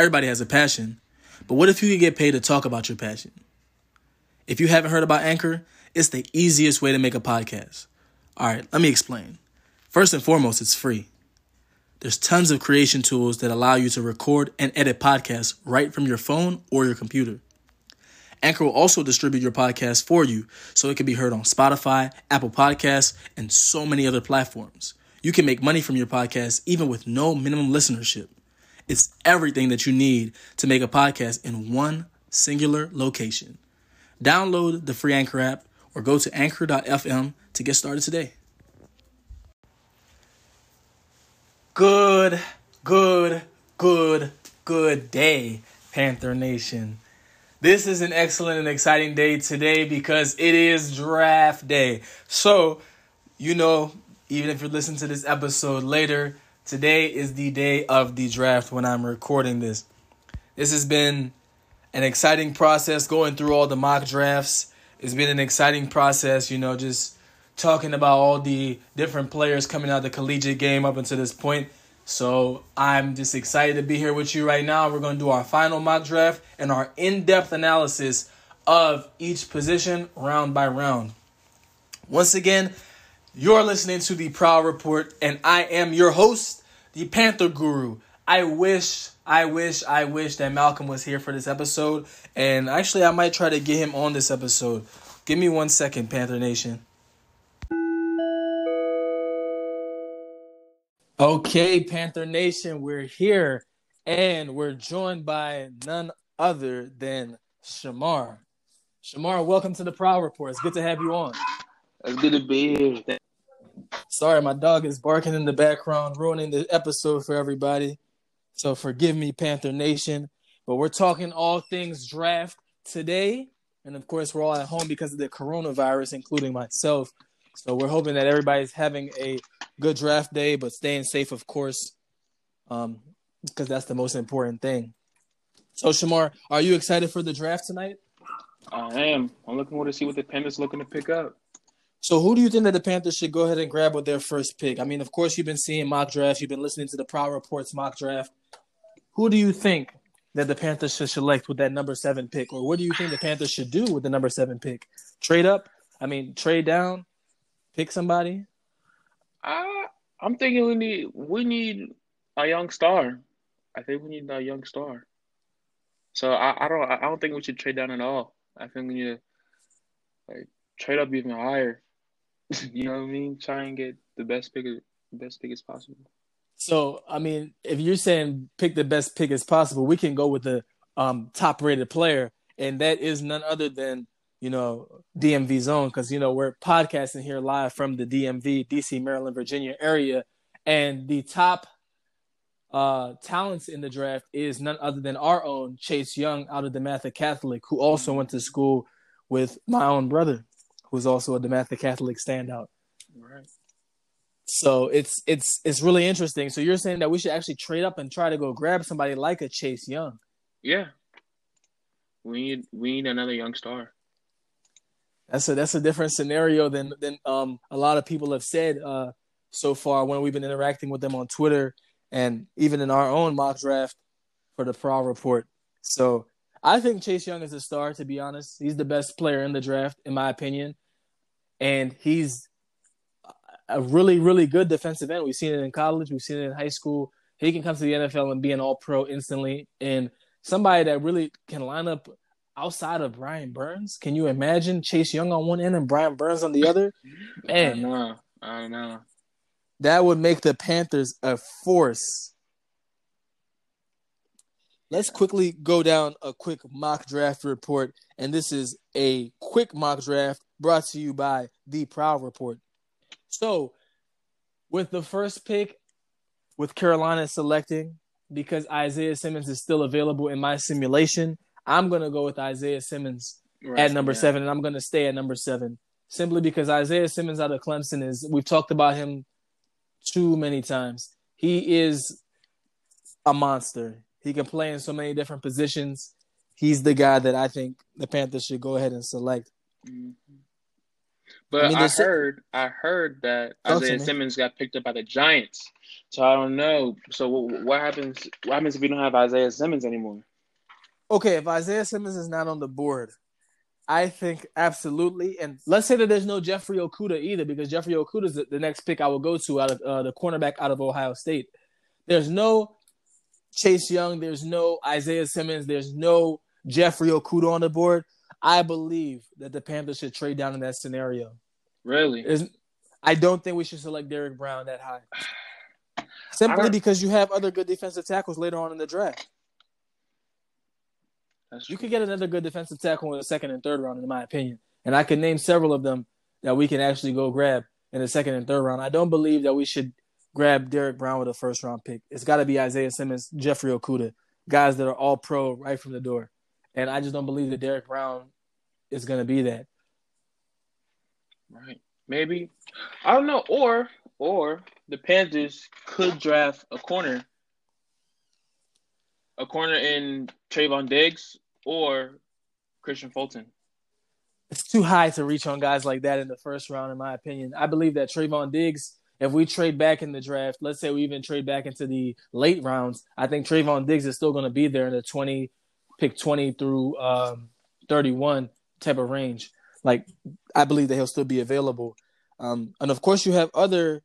Everybody has a passion, but what if you could get paid to talk about your passion? If you haven't heard about Anchor, it's the easiest way to make a podcast. All right, let me explain. First and foremost, it's free. There's tons of creation tools that allow you to record and edit podcasts right from your phone or your computer. Anchor will also distribute your podcast for you so it can be heard on Spotify, Apple Podcasts, and so many other platforms. You can make money from your podcast even with no minimum listenership. It's everything that you need to make a podcast in one singular location. Download the free Anchor app or go to anchor.fm to get started today. Good, good, good, good day, Panther Nation. This is an excellent and exciting day today because it is draft day. So, you know, even if you're listening to this episode later, today is the day of the draft when I'm recording this. This has been an exciting process going through all the mock drafts. It's been an exciting process, you know, just talking about all the different players coming out of the collegiate game up until this point. So I'm just excited to be here with you right now. We're going to do our final mock draft and our in depth analysis of each position round by round. Once again, you're listening to the Prowl Report, and I am your host, the Panther Guru. I wish, I wish, I wish that Malcolm was here for this episode. And actually, I might try to get him on this episode. Give me one second, Panther Nation. Okay, Panther Nation, we're here and we're joined by none other than Chammar. Chammar, welcome to the Prowl Report. It's good to have you on. It's good to be here. Sorry, my dog is barking in the background, ruining the episode for everybody. So forgive me, Panther Nation. But we're talking all things draft today. And of course, we're all at home because of the coronavirus, including myself. So we're hoping that everybody's having a good draft day, but staying safe, of course, um, because that's the most important thing. So, Chammar, are you excited for the draft tonight? I am. I'm looking forward to see what the Panthers looking to pick up. So, who do you think that the Panthers should go ahead and grab with their first pick? I mean, of course, you've been seeing mock drafts, you've been listening to the Prowl Reports mock draft. Who do you think that the Panthers should select with that number seven pick, or what do you think the Panthers should do with the number seven pick? Trade up? I mean, trade down? Pick somebody? Uh, I'm thinking we need we need a young star. I think we need a young star. So I, I don't I don't think we should trade down at all. I think we need to like trade up even higher. you know what I mean? Try and get the best pick best pick as possible. So I mean, if you're saying pick the best pick as possible, we can go with the um, top rated player, and that is none other than you know DMV zone because you know we're podcasting here live from the DMV, DC, Maryland, Virginia area, and the top uh, talents in the draft is none other than our own Chase Young out of the DeMatha Catholic, who also went to school with my own brother, who's also a DeMatha Catholic standout. Right. So it's it's it's really interesting. So you're saying that we should actually trade up and try to go grab somebody like a Chase Young. Yeah. We need we need another young star. That's a that's a different scenario than than um a lot of people have said uh so far when we've been interacting with them on Twitter and even in our own mock draft for the Prowl Report. So I think Chase Young is a star. To be honest, he's the best player in the draft in my opinion, and he's a really really good defensive end. We've seen it in college. We've seen it in high school. He can come to the NFL and be an All Pro instantly, and somebody that really can line up outside of Brian Burns. Can you imagine Chase Young on one end and Brian Burns on the other? Man, I know. I know. That would make the Panthers a force. Let's quickly go down a quick mock draft report. And this is a quick mock draft brought to you by The Prowl Report. So, with the first pick, with Carolina selecting, because Isaiah Simmons is still available in my simulation, I'm going to go with Isaiah Simmons right, at number yeah. seven, and I'm going to stay at number seven simply because Isaiah Simmons out of Clemson is, we've talked about him too many times. He is a monster. He can play in so many different positions. He's the guy that I think the Panthers should go ahead and select. Mm-hmm. But I I, mean, there's- heard I heard that Talk Isaiah. Simmons got picked up by the Giants. So I don't know. So what, what happens? What happens if we don't have Isaiah Simmons anymore? Okay, if Isaiah Simmons is not on the board, I think absolutely. And let's say that there's no Jeffrey Okudah either, because Jeffrey Okudah is the, the next pick I will go to out of uh, the cornerback out of Ohio State. There's no Chase Young. There's no Isaiah Simmons. There's no Jeffrey Okudah on the board. I believe that the Panthers should trade down in that scenario. Really? There's, I don't think we should select Derrick Brown that high. Simply because you have other good defensive tackles later on in the draft. You could get another good defensive tackle in the second and third round, in my opinion. And I can name several of them that we can actually go grab in the second and third round. I don't believe that we should grab Derrick Brown with a first round pick. It's got to be Isaiah Simmons, Jeffrey Okudah, guys that are all pro right from the door. And I just don't believe that Derrick Brown is going to be that. Right. Maybe. I don't know. Or or the Panthers could draft a corner. A corner in Trevon Diggs or Kristian Fulton. It's too high to reach on guys like that in the first round, in my opinion. I believe that Trevon Diggs, if we trade back in the draft, let's say we even trade back into the late rounds, I think Trevon Diggs is still going to be there in the 20, pick 20 through um, 31 type of range. Like, I believe that he'll still be available. Um, and of course, you have other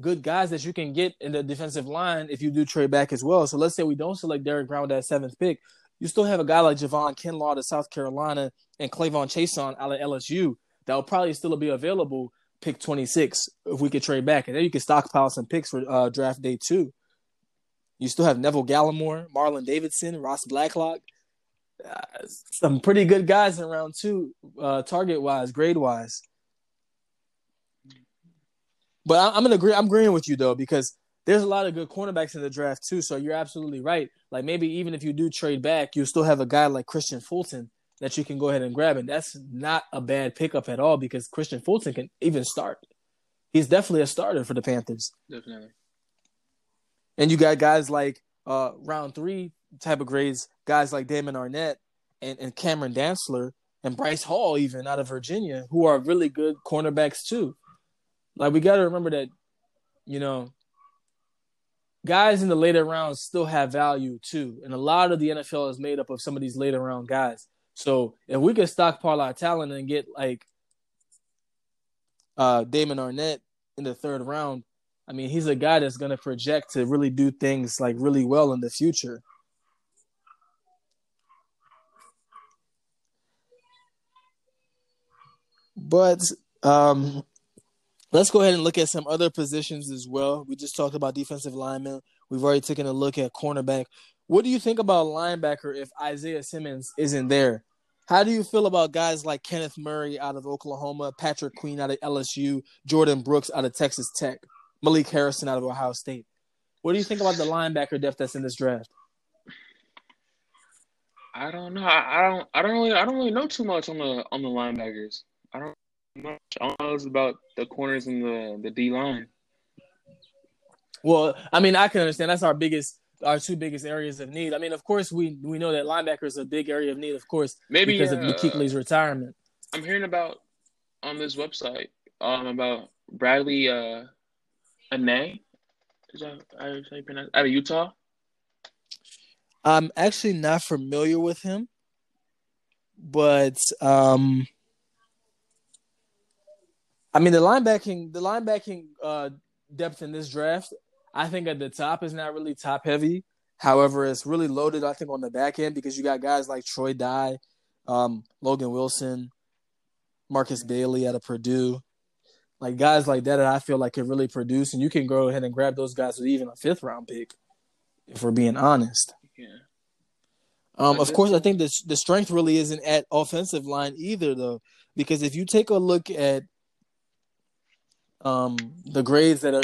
good guys that you can get in the defensive line if you do trade back as well. So let's say we don't select Derrick Brown with that seventh pick. You still have a guy like Javon Kinlaw to South Carolina and K'Lavon Chaisson out of LSU that will probably still be available pick 26 if we could trade back. And then you can stockpile some picks for uh, draft day two. You still have Neville Gallimore, Marlon Davidson, Ross Blacklock. Uh, some pretty good guys in round two, uh, target wise, grade wise. But I, I'm gonna agree. I'm agreeing with you though because there's a lot of good cornerbacks in the draft too. So you're absolutely right. Like maybe even if you do trade back, you still have a guy like Kristian Fulton that you can go ahead and grab, and that's not a bad pickup at all because Kristian Fulton can even start. He's definitely a starter for the Panthers. Definitely. And you got guys like uh, round three type of grades, guys like Damon Arnette and, and Cameron Dantzler and Bryce Hall, even out of Virginia, who are really good cornerbacks too. Like we got to remember that, you know, guys in the later rounds still have value too, and a lot of the NFL is made up of some of these later round guys. So if we could stockpile our talent and get like uh, Damon Arnette in the third round, I mean, he's a guy that's going to project to really do things like really well in the future. But um, let's go ahead and look at some other positions as well. We just talked about defensive linemen. We've already taken a look at cornerback. What do you think about linebacker if Isaiah Simmons isn't there? How do you feel about guys like Kenneth Murray out of Oklahoma, Patrick Queen out of LSU, Jordyn Brooks out of Texas Tech, Malik Harrison out of Ohio State? What do you think about the linebacker depth that's in this draft? I don't know. I, I don't. I don't really. I don't really know too much on the on the linebackers. I don't know much. All I know is about the corners and the the D line. Well, I mean, I can understand that's our biggest, our two biggest areas of need. I mean, of course, we we know that linebacker is a big area of need, of course, Maybe because of uh, retirement. I'm hearing about on this website um about Bradlee uh Anae. Is that how you pronounce out of Utah? I'm actually not familiar with him, but um, I mean the linebacking, the linebacking uh, depth in this draft, I think at the top is not really top heavy. However, it's really loaded. I think on the back end because you got guys like Troy Dye, um, Logan Wilson, Markus Bailey out of Purdue, like guys like that that I feel like can really produce, and you can go ahead and grab those guys with even a fifth round pick, if we're being honest. Yeah. Um, of course, I think the the strength really isn't at offensive line either, though, because if you take a look at um the grades that are,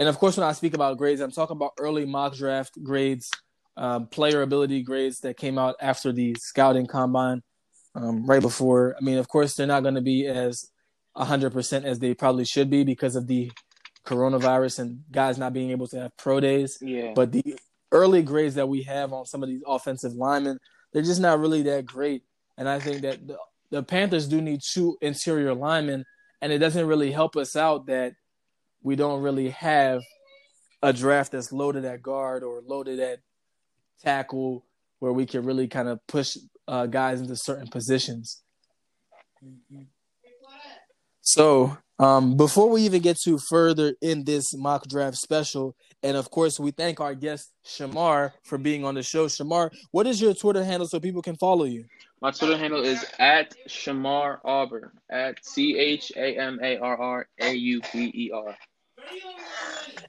and of course, when I speak about grades, I'm talking about early mock draft grades, um, player ability grades that came out after the scouting combine, um, right before. I mean, of course, they're not going to be as hundred percent as they probably should be because of the coronavirus and guys not being able to have pro days. Yeah. But the early grades that we have on some of these offensive linemen, they're just not really that great. And I think that the the Panthers do need two interior linemen, and it doesn't really help us out that we don't really have a draft that's loaded at guard or loaded at tackle where we can really kind of push uh, guys into certain positions. So, um, before we even get too further in this mock draft special, and of course, we thank our guest Chammar for being on the show. Chammar, what is your Twitter handle so people can follow you? My Twitter handle is at Chammar Auber at C H A M A R R A U B E R.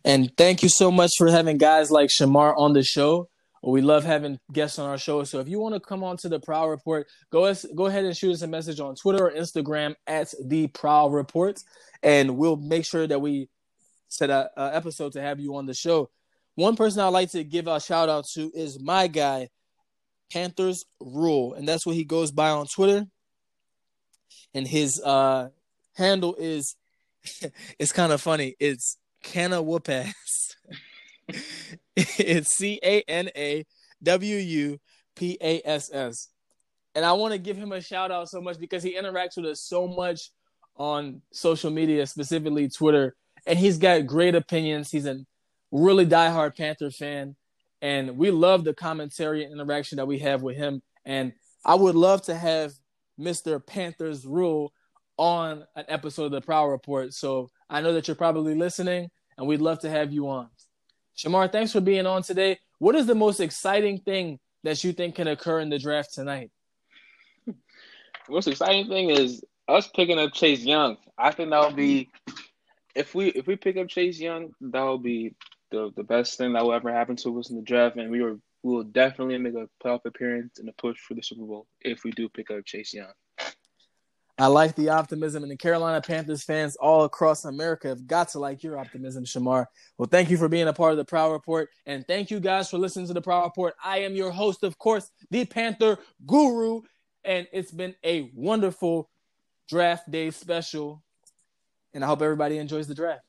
And thank you so much for having guys like Chammar on the show. We love having guests on our show. So if you want to come on to the Prowl Report, go go ahead and shoot us a message on Twitter or Instagram at the Prowl Report, and we'll make sure that we set a, a episode to have you on the show. One person I'd like to give a shout out to is my guy, Panthers Rule, and that's what he goes by on Twitter. And his uh, handle is it's kind of funny. It's Canna Whoop Ass. it's C A N A W U P A S S. And I want to give him a shout out so much because he interacts with us so much on social media, specifically Twitter. And he's got great opinions. He's a really diehard Panther fan. And we love the commentary and interaction that we have with him. And I would love to have Mr. Panthers Rule on an episode of the Prowl Report. So I know that you're probably listening, and we'd love to have you on. Chammar, thanks for being on today. What is the most exciting thing that you think can occur in the draft tonight? The most exciting thing is us picking up Chase Young. I think that'll be if we if we pick up Chase Young, that'll be the the best thing that will ever happen to us in the draft, and we were we will definitely make a playoff appearance and a push for the Super Bowl if we do pick up Chase Young. I like the optimism, and the Carolina Panthers fans all across America have got to like your optimism, Chammar. Well, thank you for being a part of the Prowl Report, and thank you guys for listening to the Prowl Report. I am your host, of course, the Panther Guru, and it's been a wonderful draft day special, and I hope everybody enjoys the draft.